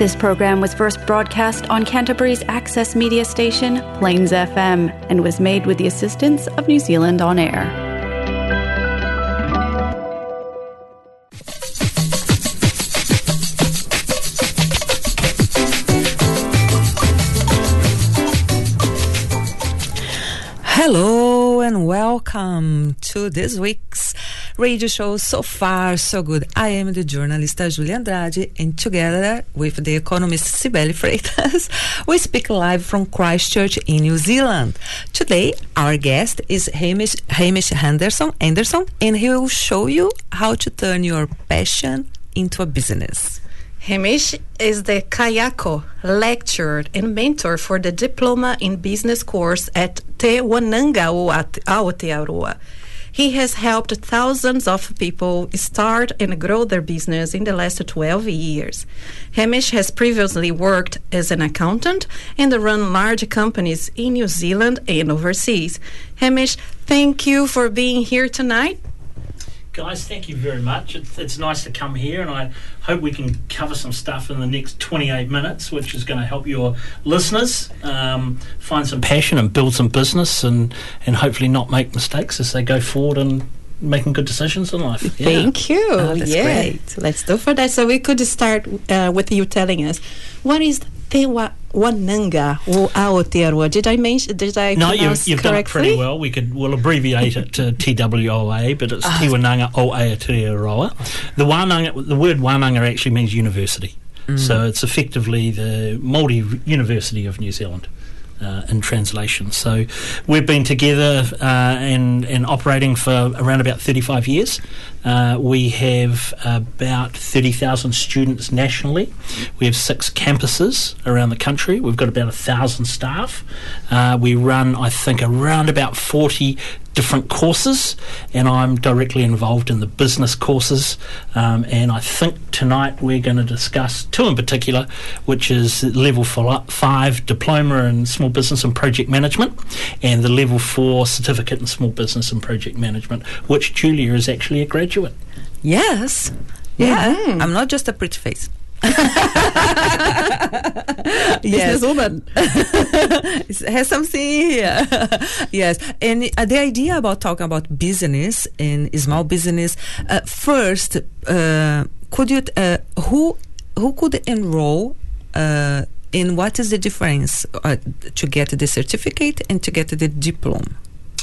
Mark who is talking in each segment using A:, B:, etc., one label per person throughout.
A: This program was first broadcast on Canterbury's access media station, Plains FM, and was made with the assistance of New Zealand On Air.
B: Hello and welcome to this week's radio show So Far So Good. I am the journalist Julia Andrade and together with the economist Sibeli Freitas, we speak live from Christchurch in New Zealand. Today our guest is Hamish, Hamish Henderson Anderson and he will show you how to turn your passion into a business.
C: Hamish is the Kaiako lecturer and mentor for the Diploma in Business course at Te Wananga Aotearoa. He has helped thousands of people start and grow their business in the last 12 years. Hamish has previously worked as an accountant and run large companies in New Zealand and overseas. Hamish, thank you for being here tonight
D: guys, thank you very much. It's, it's nice to come here, and I hope we can cover some stuff in the next 28 minutes, which is going to help your listeners um, find some passion and build some business, and and hopefully not make mistakes as they go forward and making good decisions in life.
C: Yeah. Thank you.
B: Oh, yeah.
C: Great. Let's do for that. So we could start uh, with you telling us what is Te Wananga o Aotearoa. Did I mention? Did I
D: no,
C: you've,
D: you've done it pretty well. We could we'll abbreviate it to TWOA, but it's uh, Te Wananga o Aotearoa. Te Wananga, the word Wananga actually means university, mm. so it's effectively the Māori University of New Zealand uh, in translation. So we've been together uh, and, and operating for around about 35 years. Uh, we have about 30,000 students nationally. We have six campuses around the country. We've got about a thousand staff. Uh, we run, I think, around about 40 different courses, and I'm directly involved in the business courses. Um, and I think tonight we're going to discuss two in particular, which is level five diploma in small business and project management, and the level four certificate in small business and project management, which Julia is actually a graduate.
B: Yes. Yeah, mm-hmm. I'm not just a pretty face.
C: yes. woman
B: has something here. yes, and uh, the idea about talking about business and small business. Uh, first, uh, could you uh, who who could enroll? Uh, in what is the difference uh, to get the certificate and to get the diploma?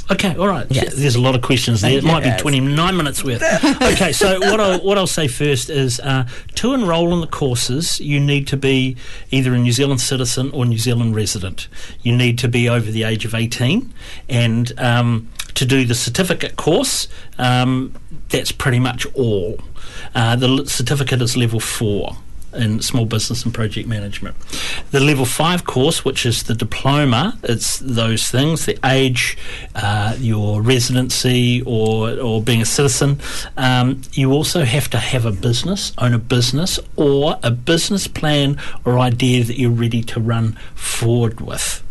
D: Okay, all right. Yes. There's a lot of questions there. It might be 29 minutes worth. okay, so what I'll, what I'll say first is uh, to enrol in the courses, you need to be either a New Zealand citizen or New Zealand resident. You need to be over the age of 18. And um, to do the certificate course, um, that's pretty much all. Uh, the certificate is level four in small business and project management. The level five course, which is the diploma, it's those things the age, uh, your residency, or, or being a citizen. Um, you also have to have a business, own a business, or a business plan or idea that you're ready to run forward with.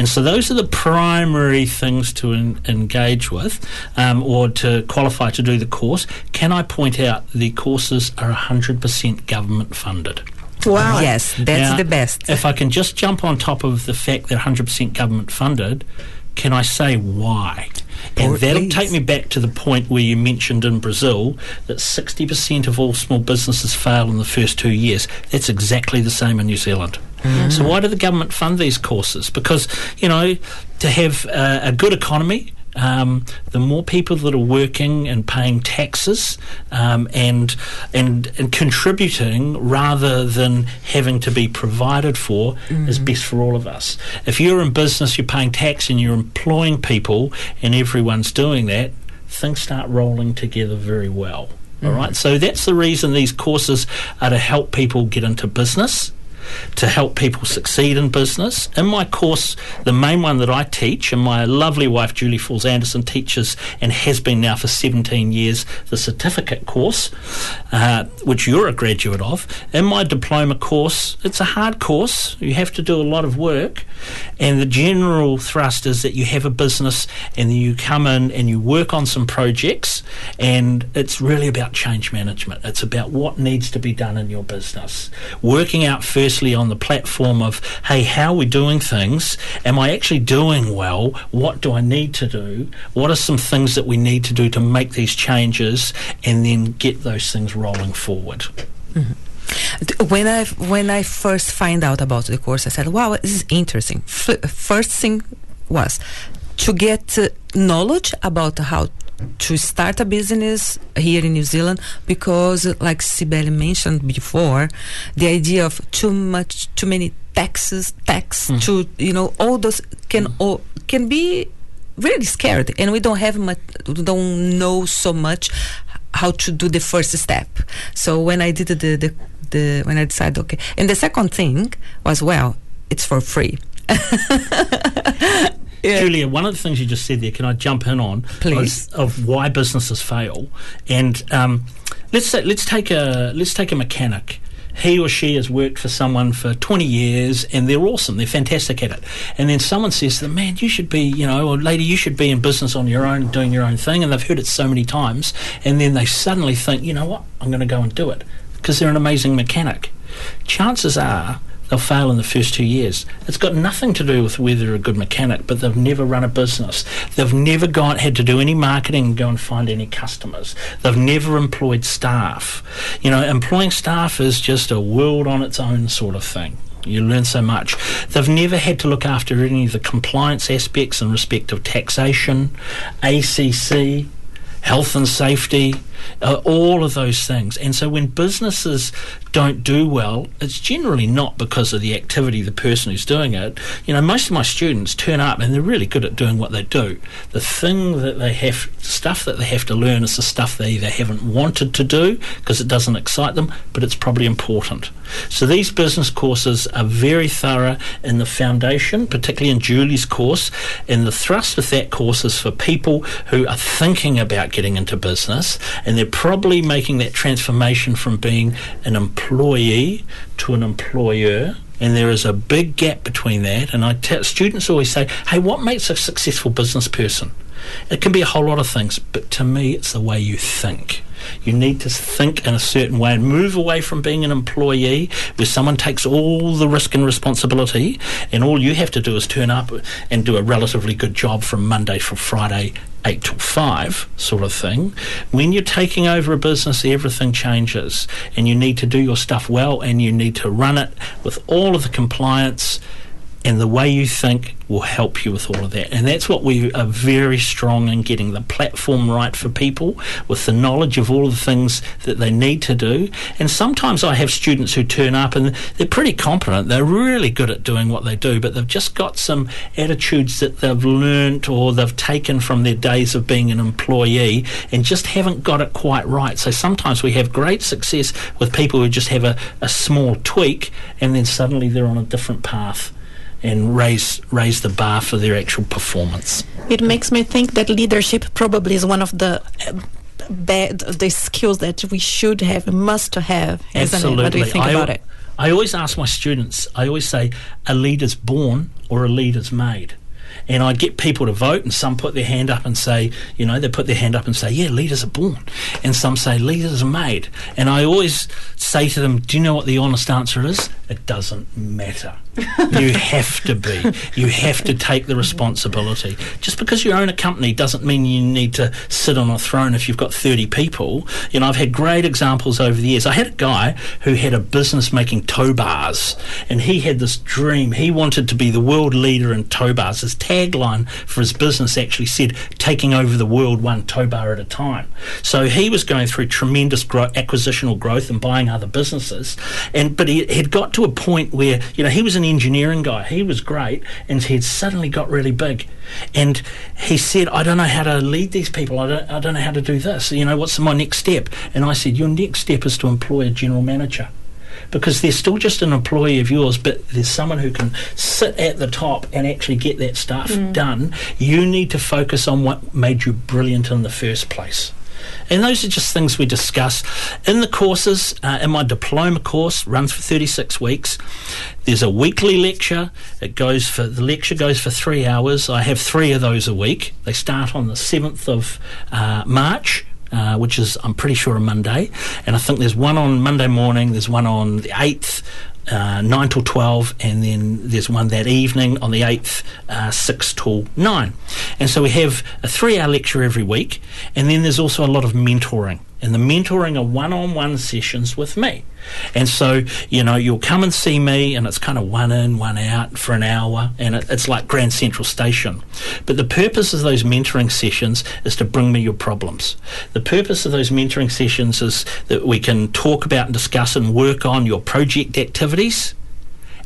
D: And so those are the primary things to en- engage with um, or to qualify to do the course. Can I point out the courses are 100% government funded?
B: Wow. Yes, that's
D: now,
B: the best.
D: If I can just jump on top of the fact that 100% government funded, can I say why? And that'll take me back to the point where you mentioned in Brazil that 60% of all small businesses fail in the first two years. That's exactly the same in New Zealand. Mm. So why do the government fund these courses? Because, you know, to have uh, a good economy, um, the more people that are working and paying taxes um, and, and and contributing rather than having to be provided for mm. is best for all of us. If you're in business, you're paying tax and you're employing people, and everyone's doing that, things start rolling together very well. Mm. All right, so that's the reason these courses are to help people get into business to help people succeed in business. In my course, the main one that I teach, and my lovely wife Julie Falls Anderson teaches and has been now for 17 years, the certificate course, uh, which you're a graduate of. In my diploma course, it's a hard course. You have to do a lot of work, and the general thrust is that you have a business and you come in and you work on some projects, and it's really about change management. It's about what needs to be done in your business. Working out firstly on the platform of, hey, how are we doing things? Am I actually doing well? What do I need to do? What are some things that we need to do to make these changes and then get those things rolling forward?
B: Mm-hmm. When I when I first find out about the course, I said, "Wow, this is interesting." F- first thing was to get uh, knowledge about how to start a business here in New Zealand because, like Sibeli mentioned before, the idea of too much, too many taxes, tax, mm. to you know, all those can mm. all, can be really scared, and we don't have much, we don't know so much how to do the first step. So when I did the, the, the when I decided, okay, and the second thing was, well, it's for free.
D: Yeah. Julia, one of the things you just said there, can I jump in on?
B: Please.
D: Of why businesses fail, and um, let's say, let's take a let's take a mechanic. He or she has worked for someone for 20 years and they're awesome, they're fantastic at it. And then someone says to them, Man, you should be, you know, or lady, you should be in business on your own, doing your own thing. And they've heard it so many times. And then they suddenly think, You know what? I'm going to go and do it because they're an amazing mechanic. Chances are they'll fail in the first two years. It's got nothing to do with whether they're a good mechanic, but they've never run a business. They've never gone had to do any marketing and go and find any customers. They've never employed staff. You know, employing staff is just a world on its own sort of thing. You learn so much. They've never had to look after any of the compliance aspects in respect of taxation, ACC, health and safety, uh, all of those things. And so when businesses don't do well, it's generally not because of the activity the person who's doing it. You know, most of my students turn up and they're really good at doing what they do. The thing that they have, stuff that they have to learn is the stuff they either haven't wanted to do because it doesn't excite them, but it's probably important. So these business courses are very thorough in the foundation, particularly in Julie's course. And the thrust of that course is for people who are thinking about getting into business and they're probably making that transformation from being an employee to an employer. And there is a big gap between that. And I tell students always say, hey, what makes a successful business person? It can be a whole lot of things, but to me, it's the way you think. You need to think in a certain way and move away from being an employee where someone takes all the risk and responsibility, and all you have to do is turn up and do a relatively good job from Monday to Friday, 8 till 5 sort of thing. When you're taking over a business, everything changes, and you need to do your stuff well, and you need to run it with all of the compliance and the way you think will help you with all of that. And that's what we are very strong in getting the platform right for people with the knowledge of all the things that they need to do. And sometimes I have students who turn up and they're pretty competent, they're really good at doing what they do, but they've just got some attitudes that they've learnt or they've taken from their days of being an employee and just haven't got it quite right. So sometimes we have great success with people who just have a, a small tweak and then suddenly they're on a different path and raise raise the bar for their actual performance.
C: It makes me think that leadership probably is one of the uh, bad the skills that we should have, must have.
D: Absolutely.
C: What do you think
D: I,
C: about it?
D: I always ask my students. I always say, a leader's born or a leader's made and I get people to vote, and some put their hand up and say, you know, they put their hand up and say, yeah, leaders are born, and some say leaders are made. And I always say to them, do you know what the honest answer is? It doesn't matter. You have to be. You have to take the responsibility. Just because you own a company doesn't mean you need to sit on a throne if you've got 30 people. You know, I've had great examples over the years. I had a guy who had a business making tow bars, and he had this dream. He wanted to be the world leader in tow bars. His tagline for his business actually said, taking over the world one tow bar at a time. So he was going through tremendous gro- acquisitional growth and buying other businesses. And But he had got to a point where, you know, he was an engineering guy. He was great, and he had suddenly got really big. And he said, I don't know how to lead these people. I don't, I don't know how to do this. You know, what's my next step? And I said, Your next step is to employ a general manager because they're still just an employee of yours, but there's someone who can sit at the top and actually get that stuff mm. done. You need to focus on what made you brilliant in the first place. And those are just things we discuss in the courses. Uh, in my diploma course, runs for 36 weeks. There's a weekly lecture. It goes for the lecture goes for three hours. I have three of those a week. They start on the 7th of uh, March. Uh, which is I'm pretty sure a Monday, and I think there's one on Monday morning. There's one on the eighth, uh, 9 till 12, and then there's one that evening on the 8th, uh, 6 till 9. And so we have a three hour lecture every week, and then there's also a lot of mentoring. And the mentoring are one on one sessions with me. And so, you know, you'll come and see me, and it's kind of one in, one out for an hour, and it, it's like Grand Central Station. But the purpose of those mentoring sessions is to bring me your problems. The purpose of those mentoring sessions is that we can talk about and discuss and work on your project activities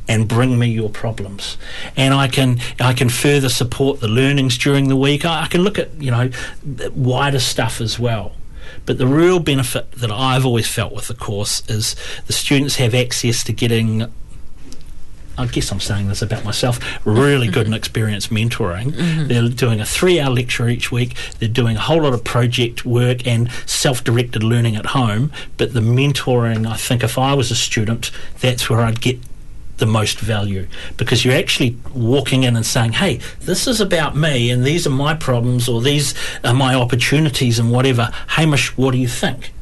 D: and bring me your problems and I can I can further support the learnings during the week I, I can look at you know wider stuff as well but the real benefit that I've always felt with the course is the students have access to getting I guess I'm saying this about myself, really good and experienced mentoring. Mm-hmm. They're doing a three hour lecture each week. They're doing a whole lot of project work and self directed learning at home. But the mentoring, I think if I was a student, that's where I'd get the most value because you're actually walking in and saying, hey, this is about me and these are my problems or these are my opportunities and whatever. Hamish, what do you think?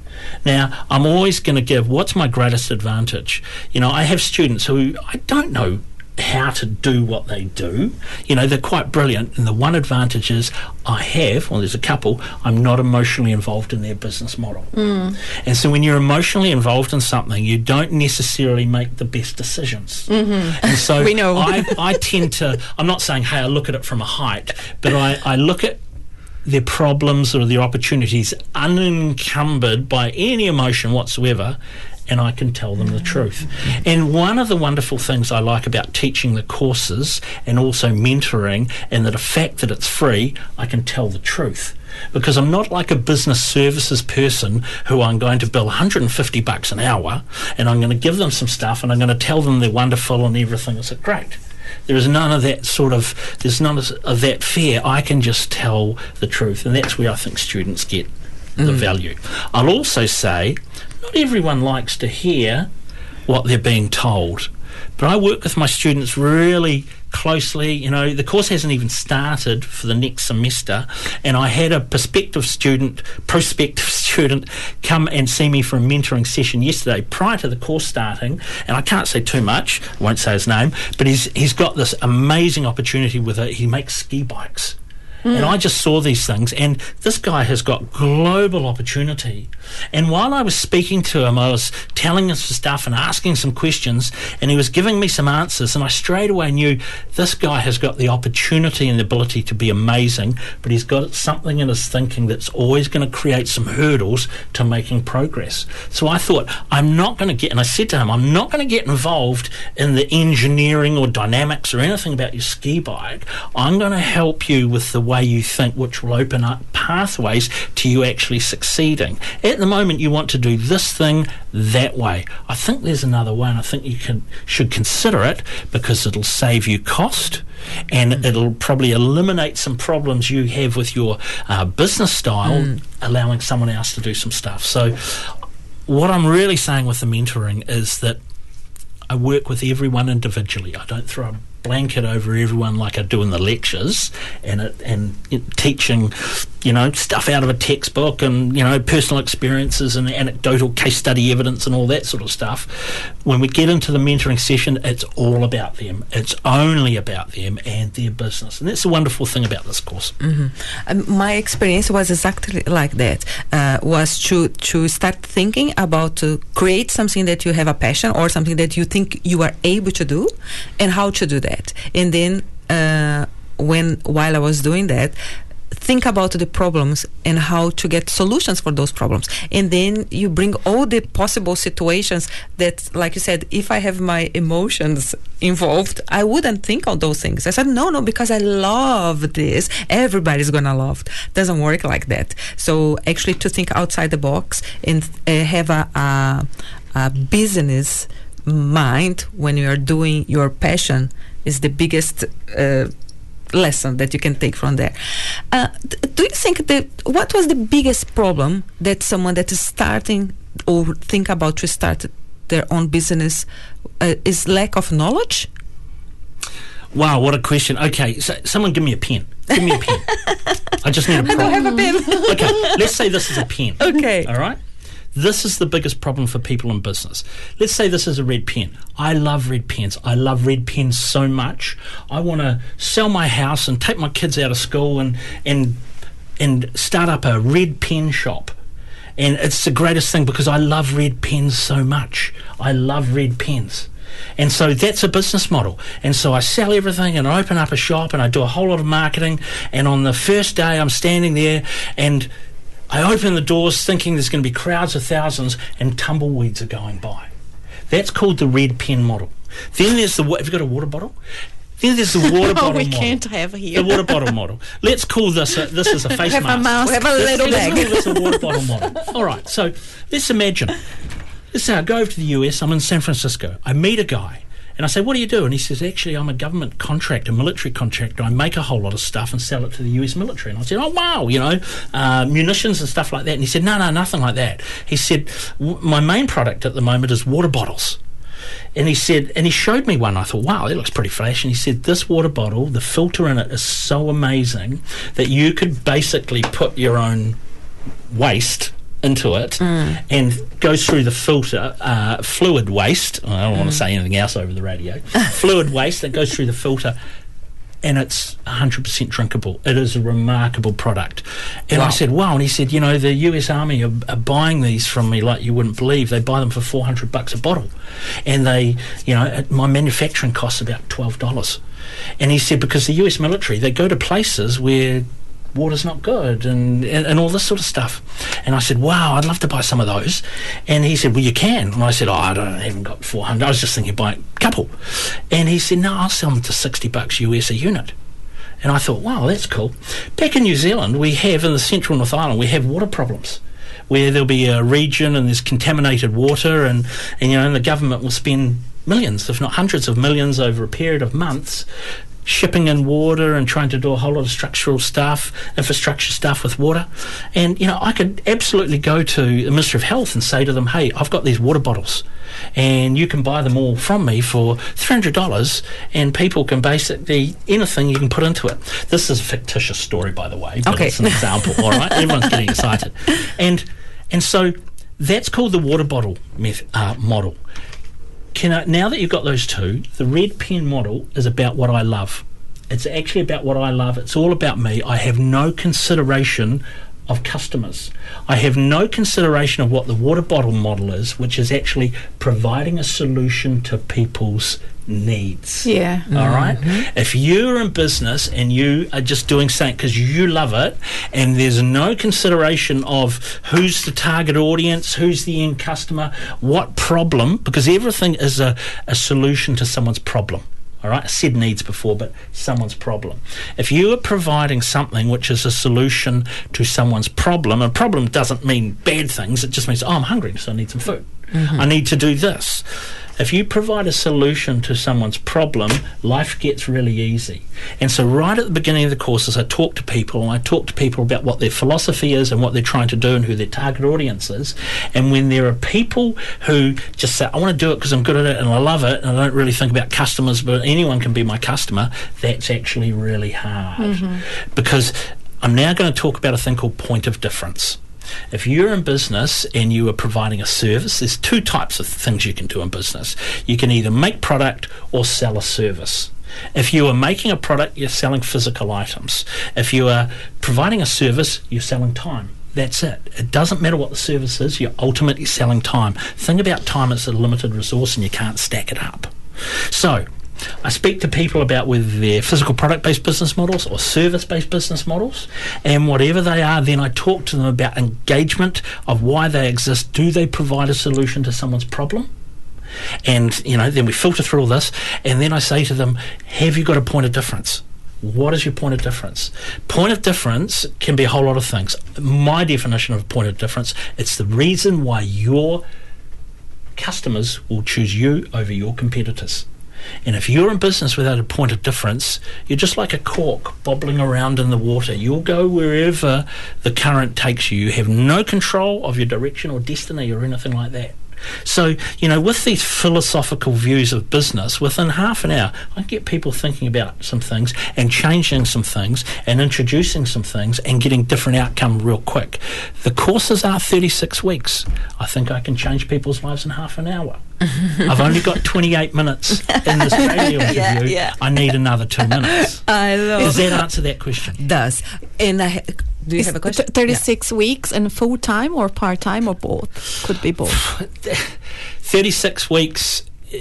D: Now, I'm always going to give what's my greatest advantage. You know, I have students who I don't know how to do what they do. You know, they're quite brilliant. And the one advantage is I have, well, there's a couple, I'm not emotionally involved in their business model. Mm. And so when you're emotionally involved in something, you don't necessarily make the best decisions.
B: Mm-hmm.
D: And so
B: we know.
D: I, I tend to, I'm not saying, hey, I look at it from a height, but I, I look at their problems or their opportunities unencumbered by any emotion whatsoever and I can tell them the truth. And one of the wonderful things I like about teaching the courses and also mentoring, and that the fact that it's free, I can tell the truth. Because I'm not like a business services person who I'm going to bill 150 bucks an hour and I'm going to give them some stuff and I'm going to tell them they're wonderful and everything is great. There is none of that sort of, there's none of that fear. I can just tell the truth, and that's where I think students get the mm. value. I'll also say not everyone likes to hear what they're being told. But I work with my students really closely. You know, the course hasn't even started for the next semester, and I had a prospective student, prospective student, come and see me for a mentoring session yesterday prior to the course starting. And I can't say too much. I won't say his name, but he's he's got this amazing opportunity with it. He makes ski bikes. Mm. And I just saw these things, and this guy has got global opportunity. And while I was speaking to him, I was telling him some stuff and asking some questions, and he was giving me some answers. And I straight away knew this guy has got the opportunity and the ability to be amazing, but he's got something in his thinking that's always going to create some hurdles to making progress. So I thought, I'm not going to get, and I said to him, I'm not going to get involved in the engineering or dynamics or anything about your ski bike. I'm going to help you with the way you think, which will open up pathways to you actually succeeding. At the moment, you want to do this thing that way. I think there's another way, and I think you can should consider it because it'll save you cost and mm. it'll probably eliminate some problems you have with your uh, business style, mm. allowing someone else to do some stuff. So, what I'm really saying with the mentoring is that I work with everyone individually. I don't throw a blanket over everyone like I do in the lectures and it, and it, teaching you know stuff out of a textbook and you know personal experiences and anecdotal case study evidence and all that sort of stuff. When we get into the mentoring session it's all about them. It's only about them and their business. And that's the wonderful thing about this course.
B: Mm-hmm. um, my experience was exactly like that uh, was to to start thinking about to create something that you have a passion or something that you think you are able to do and how to do that that. And then uh, when while I was doing that, think about the problems and how to get solutions for those problems. And then you bring all the possible situations that like you said if i have my emotions involved i wouldn't think of those things. I said no no because i love this. Everybody's gonna love it. Doesn't work like that. So actually to think outside the box and uh, have a, a uh, business mind when you are doing your passion is the biggest uh, lesson that you can take from there. Uh, do you think that what was the biggest problem that someone that is starting or think about to start their own business uh, is lack of knowledge?
D: Wow, what a question. Okay, so someone give me a pen. Give me a pen. I just need a pen.
B: I don't have a pen.
D: okay, let's say this is a pen.
B: Okay.
D: All right? This is the biggest problem for people in business. Let's say this is a red pen. I love red pens. I love red pens so much. I want to sell my house and take my kids out of school and and and start up a red pen shop. And it's the greatest thing because I love red pens so much. I love red pens. And so that's a business model. And so I sell everything and I open up a shop and I do a whole lot of marketing. And on the first day, I'm standing there and I open the doors thinking there's going to be crowds of thousands and tumbleweeds are going by. That's called the red pen model. Then there's the. Have you got a water bottle? Then there's the water oh, bottle model.
C: we
D: model.
C: can't have here.
D: The water bottle model. Let's call this a, this is a face
C: have
D: mask.
C: a mask.
B: We have a little
D: Let's
B: bag.
D: call this a water bottle model. All right. So let's imagine. Let's say I go over to the US. I'm in San Francisco. I meet a guy. And I said, what do you do? And he says, actually, I'm a government contractor, military contractor. I make a whole lot of stuff and sell it to the US military. And I said, oh, wow, you know, uh, munitions and stuff like that. And he said, no, no, nothing like that. He said, my main product at the moment is water bottles. And he said, and he showed me one. I thought, wow, that looks pretty flash. And he said, this water bottle, the filter in it is so amazing that you could basically put your own waste into it and goes through the filter, uh, fluid waste. I don't want to say anything else over the radio. fluid waste that goes through the filter. And it's 100% drinkable. It is a remarkable product. And I said, wow. And he said, you know, the US Army are, are buying these from me like you wouldn't believe. They buy them for 400 bucks a bottle. And they, you know, my manufacturing costs about $12. And he said, because the US military, they go to places where water's not good and, and, and all this sort of stuff. And I said, wow, I'd love to buy some of those. And he said, well, you can. And I said, oh, I don't I haven't got 400. I was just thinking buying a couple. And he said, no, I'll sell them to 60 bucks US a unit. And I thought, wow, that's cool. Back in New Zealand, we have, in the central North Island, we have water problems where there'll be a region and there's contaminated water and, and you know, and the government will spend millions, if not hundreds of millions over a period of months shipping in water and trying to do a whole lot of structural stuff, infrastructure stuff with water. And, you know, I could absolutely go to the Minister of Health and say to them, hey, I've got these water bottles and you can buy them all from me for $300 and people can basically, anything you can put into it. This is a fictitious story, by the way, but
B: Okay.
D: it's an example, all right? Everyone's getting excited. And, and so that's called the water bottle meth- uh, model can I, now that you've got those two, the red pen model is about what I love. It's actually about what I love. It's all about me. I have no consideration of customers. I have no consideration of what the water bottle model is, which is actually providing a solution to people's needs.
C: Yeah.
D: All right. Mm-hmm. If you're in business and you are just doing something because you love it, and there's no consideration of who's the target audience, who's the end customer, what problem, because everything is a, a solution to someone's problem. All right, I said needs before, but someone's problem. If you are providing something which is a solution to someone's problem, and problem doesn't mean bad things, it just means, oh, I'm hungry, so I need some food. Mm-hmm. I need to do this. If you provide a solution to someone's problem, life gets really easy. And so, right at the beginning of the courses, I talk to people and I talk to people about what their philosophy is and what they're trying to do and who their target audience is. And when there are people who just say, I want to do it because I'm good at it and I love it and I don't really think about customers, but anyone can be my customer, that's actually really hard. Mm-hmm. Because I'm now going to talk about a thing called point of difference. If you're in business and you are providing a service, there's two types of things you can do in business. You can either make product or sell a service. If you are making a product, you're selling physical items. If you are providing a service, you're selling time. That's it. It doesn't matter what the service is, you're ultimately selling time. Think about time as a limited resource and you can't stack it up. So, I speak to people about whether they're physical product based business models or service based business models, and whatever they are, then I talk to them about engagement of why they exist. Do they provide a solution to someone's problem? And, you know, then we filter through all this, and then I say to them, Have you got a point of difference? What is your point of difference? Point of difference can be a whole lot of things. My definition of point of difference, it's the reason why your customers will choose you over your competitors. And if you're in business without a point of difference, you're just like a cork bobbling around in the water. You'll go wherever the current takes you. You have no control of your direction or destiny or anything like that. So, you know, with these philosophical views of business, within half an hour, I get people thinking about some things and changing some things and introducing some things and getting different outcome real quick. The courses are 36 weeks. I think I can change people's lives in half an hour. I've only got 28 minutes in this radio interview. Yeah, yeah. I need another two minutes.
B: I love
D: Does that answer that question?
B: Does. And I, do you Is have a question?
C: 36 yeah. weeks and full time or part time or both? Could be both.
D: 36 weeks. Uh,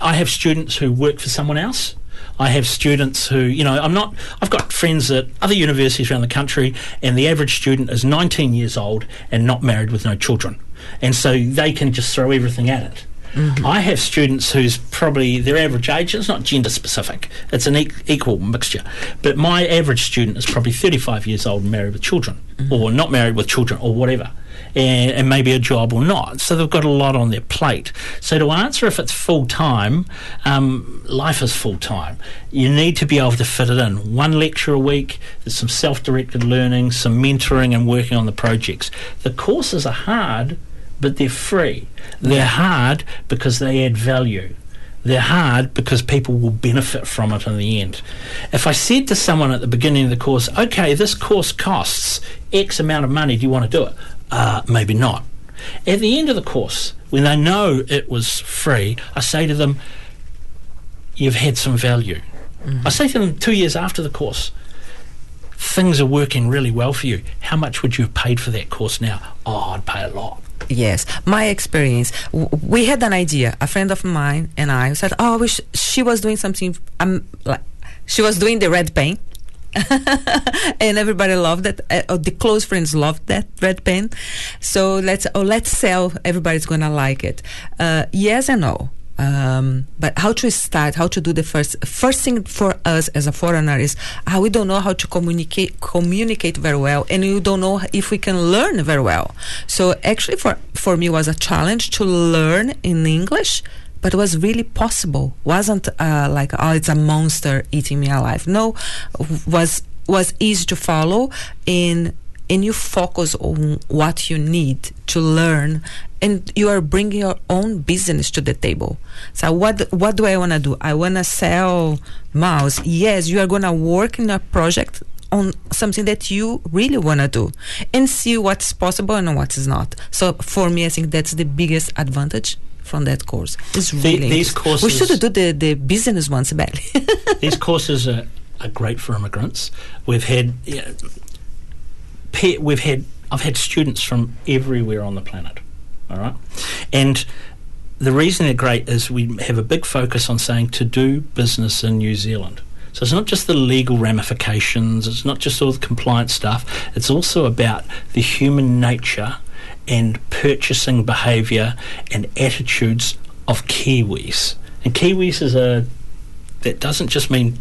D: I have students who work for someone else. I have students who, you know, I'm not, I've got friends at other universities around the country, and the average student is 19 years old and not married with no children. And so they can just throw everything at it. Mm-hmm. I have students whose probably their average age it's not gender specific; it's an e- equal mixture. But my average student is probably 35 years old and married with children, mm-hmm. or not married with children, or whatever. And, and, maybe a job or not. So they've got a lot on their plate. So to answer if it's full time, um, life is full time. You need to be able to fit it in. One lecture a week, there's some self directed learning, some mentoring, and working on the projects. The courses are hard but they're free. They're hard because they add value. They're hard because people will benefit from it in the end. If I said to someone at the beginning of the course, okay, this course costs X amount of money, do you want to do it? Uh, maybe not. At the end of the course, when they know it was free, I say to them, you've had some value. Mm-hmm. I say to them two years after the course, things are working really well for you. How much would you have paid for that course now? Oh, I'd pay a lot.
B: Yes, my experience. we had an idea. A friend of mine and I said, "Oh, wish she was doing something. Um, like she was doing the red pen." and everybody loved it. Uh, the close friends loved that red pen. So let's oh let's sell. Everybody's gonna like it. Uh, yes and no. Um, but how to start, how to do the first first thing for us as a foreigner is how we don't know how to communicate communicate very well, and you don't know if we can learn very well. So actually, for for me, was a challenge to learn in English, but it was really possible. wasn't uh, like oh, it's a monster eating me alive. No, was was easy to follow in and you focus on what you need to learn and you are bringing your own business to the table. So what what do i want to do? I want to sell mouse. Yes you are going to work in a project on something that you really want to do and see what's possible and what is not. So for me i think that's the biggest advantage from that course. It's really the,
D: these courses
B: we should do the, the business ones badly
D: these courses are, are great for immigrants. We've had you know, we've had I've had students from everywhere on the planet. All right, and the reason they're great is we have a big focus on saying to do business in New Zealand. So it's not just the legal ramifications, it's not just all the compliance stuff, it's also about the human nature and purchasing behaviour and attitudes of Kiwis. And Kiwis is a that doesn't just mean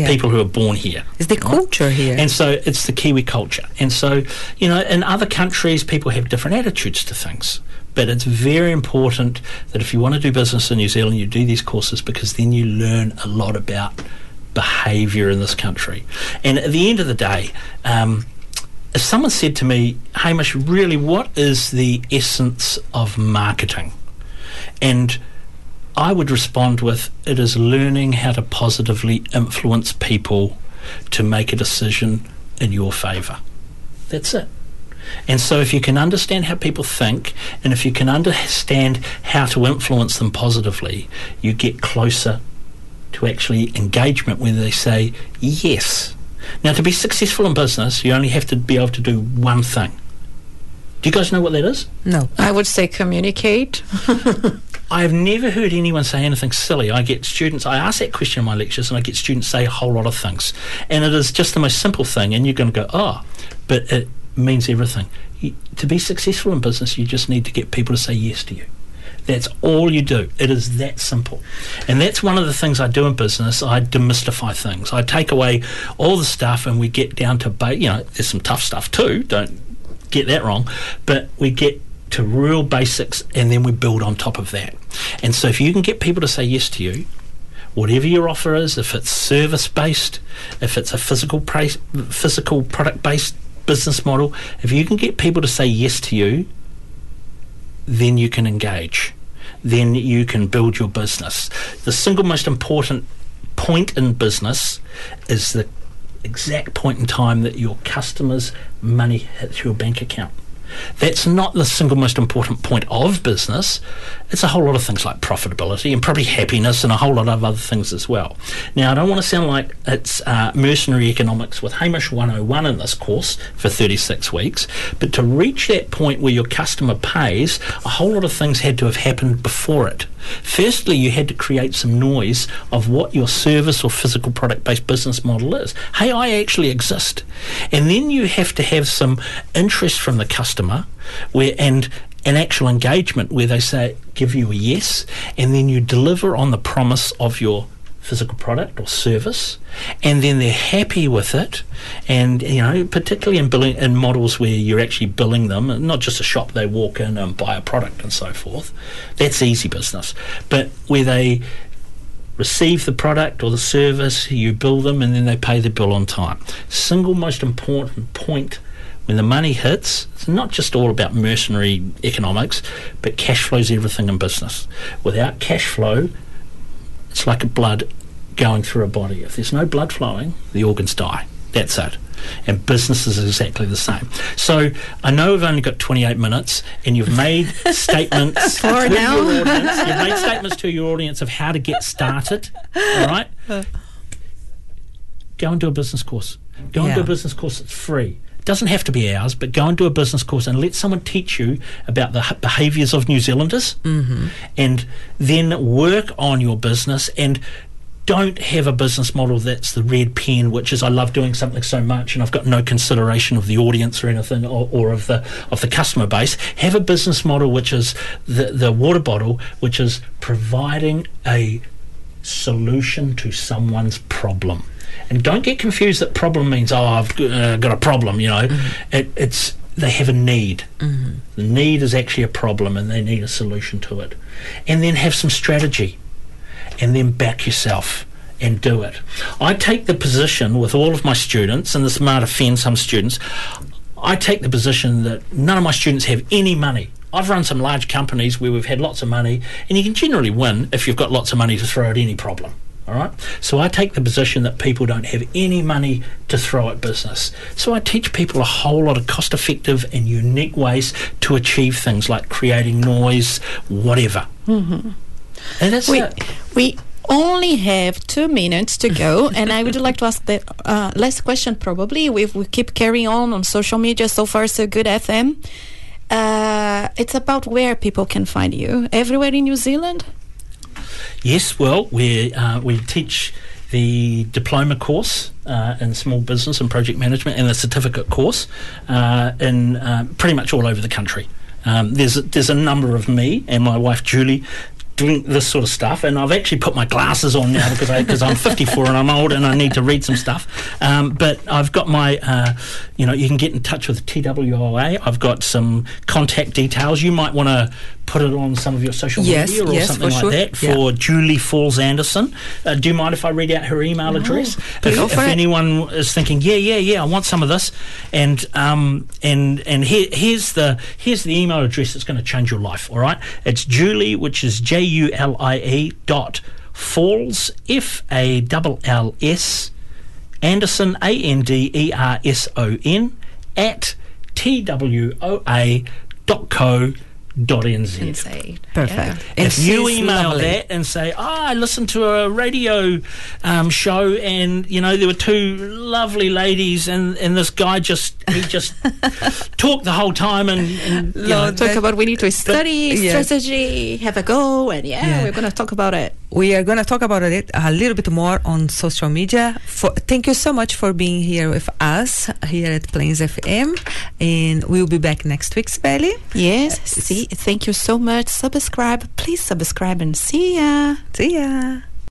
D: yeah. people who are born here.
B: It's the culture here.
D: And so it's the Kiwi culture. And so, you know, in other countries, people have different attitudes to things. But it's very important that if you want to do business in New Zealand, you do these courses because then you learn a lot about behaviour in this country. And at the end of the day, um, if someone said to me, Hamish, really, what is the essence of marketing? And I would respond with it is learning how to positively influence people to make a decision in your favour. That's it. And so, if you can understand how people think, and if you can understand how to influence them positively, you get closer to actually engagement where they say yes. Now, to be successful in business, you only have to be able to do one thing. Do you guys know what that is?
B: No.
C: I would say communicate.
D: I have never heard anyone say anything silly. I get students, I ask that question in my lectures, and I get students say a whole lot of things. And it is just the most simple thing, and you're going to go, oh, but it means everything. You, to be successful in business, you just need to get people to say yes to you. That's all you do. It is that simple. And that's one of the things I do in business. I demystify things. I take away all the stuff and we get down to, ba- you know, there's some tough stuff too. Don't get that wrong. But we get to real basics, and then we build on top of that. And so, if you can get people to say yes to you, whatever your offer is, if it's service based, if it's a physical physical product based business model, if you can get people to say yes to you, then you can engage. Then you can build your business. The single most important point in business is the exact point in time that your customers' money hits your bank account. That's not the single most important point of business. It's a whole lot of things like profitability and probably happiness and a whole lot of other things as well. Now, I don't want to sound like it's uh, mercenary economics with Hamish 101 in this course for 36 weeks, but to reach that point where your customer pays, a whole lot of things had to have happened before it. Firstly, you had to create some noise of what your service or physical product based business model is. Hey, I actually exist. And then you have to have some interest from the customer where and an actual engagement where they say give you a yes and then you deliver on the promise of your physical product or service, and then they're happy with it. And you know, particularly in billing in models where you're actually billing them, not just a shop they walk in and buy a product and so forth. That's easy business. But where they receive the product or the service, you bill them, and then they pay the bill on time. Single most important point when the money hits, it's not just all about mercenary economics, but cash flow is everything in business. Without cash flow, it's like a blood going through a body. If there's no blood flowing, the organs die. That's it. And business is exactly the same. So I know we've only got 28 minutes, and you've made statements to
C: now.
D: your audience. You've made statements to your audience of how to get started. All right. Go and do a business course. Go and do a business course It's free. Doesn't have to be ours, but go and do a business course and let someone teach you about the behaviours of New Zealanders, mm-hmm. and then work on your business and don't have a business model that's the red pen, which is I love doing something so much and I've got no consideration of the audience or anything or, or of the of the customer base. Have a business model which is the the water bottle, which is providing a solution to someone's problem. And don't get confused that problem means oh I've uh, got a problem. You know, it, it's they have a need. The need is actually a problem, and they need a solution to it. And then have some strategy and then back yourself and do it. I take the position with all of my students, and this might offend some students, I take the position that none of my students have any money. I've run some large companies where we've had lots of money, and you can generally win if you've got lots of money to throw at any problem. All right. So I take the position that people don't have any money to throw at business. So I teach people a whole lot of cost effective and unique ways to achieve things like creating noise, whatever. Mm-hmm. And that's
C: We,
D: it.
C: we only have two minutes to go, and I would like to ask the uh, last question. Probably we we keep carrying on on social media. So far, so good. FM. Uh, it's about where people can find you. Everywhere in New Zealand.
D: Yes, well, we uh, we teach the diploma course uh, in small business and project management and the certificate course uh, in uh, pretty much all over the country. Um, there's there's a number of me and my wife Julie doing this sort of stuff, and I've actually put my glasses on now because I because I'm 54 and I'm old and I need to read some stuff. Um, but I've got my, uh, you know, you can get in touch with TWOA. I've got some contact details. You might want to put it on some of your social
B: Yes,
D: media or
B: yes,
D: something like
B: sure.
D: that
B: Yeah.
D: for Julie Falls Anderson. Uh, do you mind if I read out her email address? If, if anyone is thinking, yeah, yeah, yeah, I want some of this, and um, and and here, here's the here's the email address that's going to change your life. All right, it's Julie, which is J U L I E dot Falls F A L L S Anderson A N D E R S O N at T W O A dot co dot nz.
C: Inside.
B: Perfect. And
D: If you email
B: lovely.
D: that and say, "Oh, I listened to a radio um, show, and you know there were two lovely ladies, and, and this guy just he just talked the whole time, and, and you know,
B: Lord,
C: Talk about we need to study
B: yes.
C: strategy, have a go, and yeah,
B: Yeah.
C: we're gonna talk about it.
B: We are going to talk about it a little bit more on social media. For, thank you so much for being here with us here at Plains FM, and we'll be back next week, Sibeli.
C: Yes. See, thank you so much. Subscribe, please subscribe, and see ya.
B: See ya.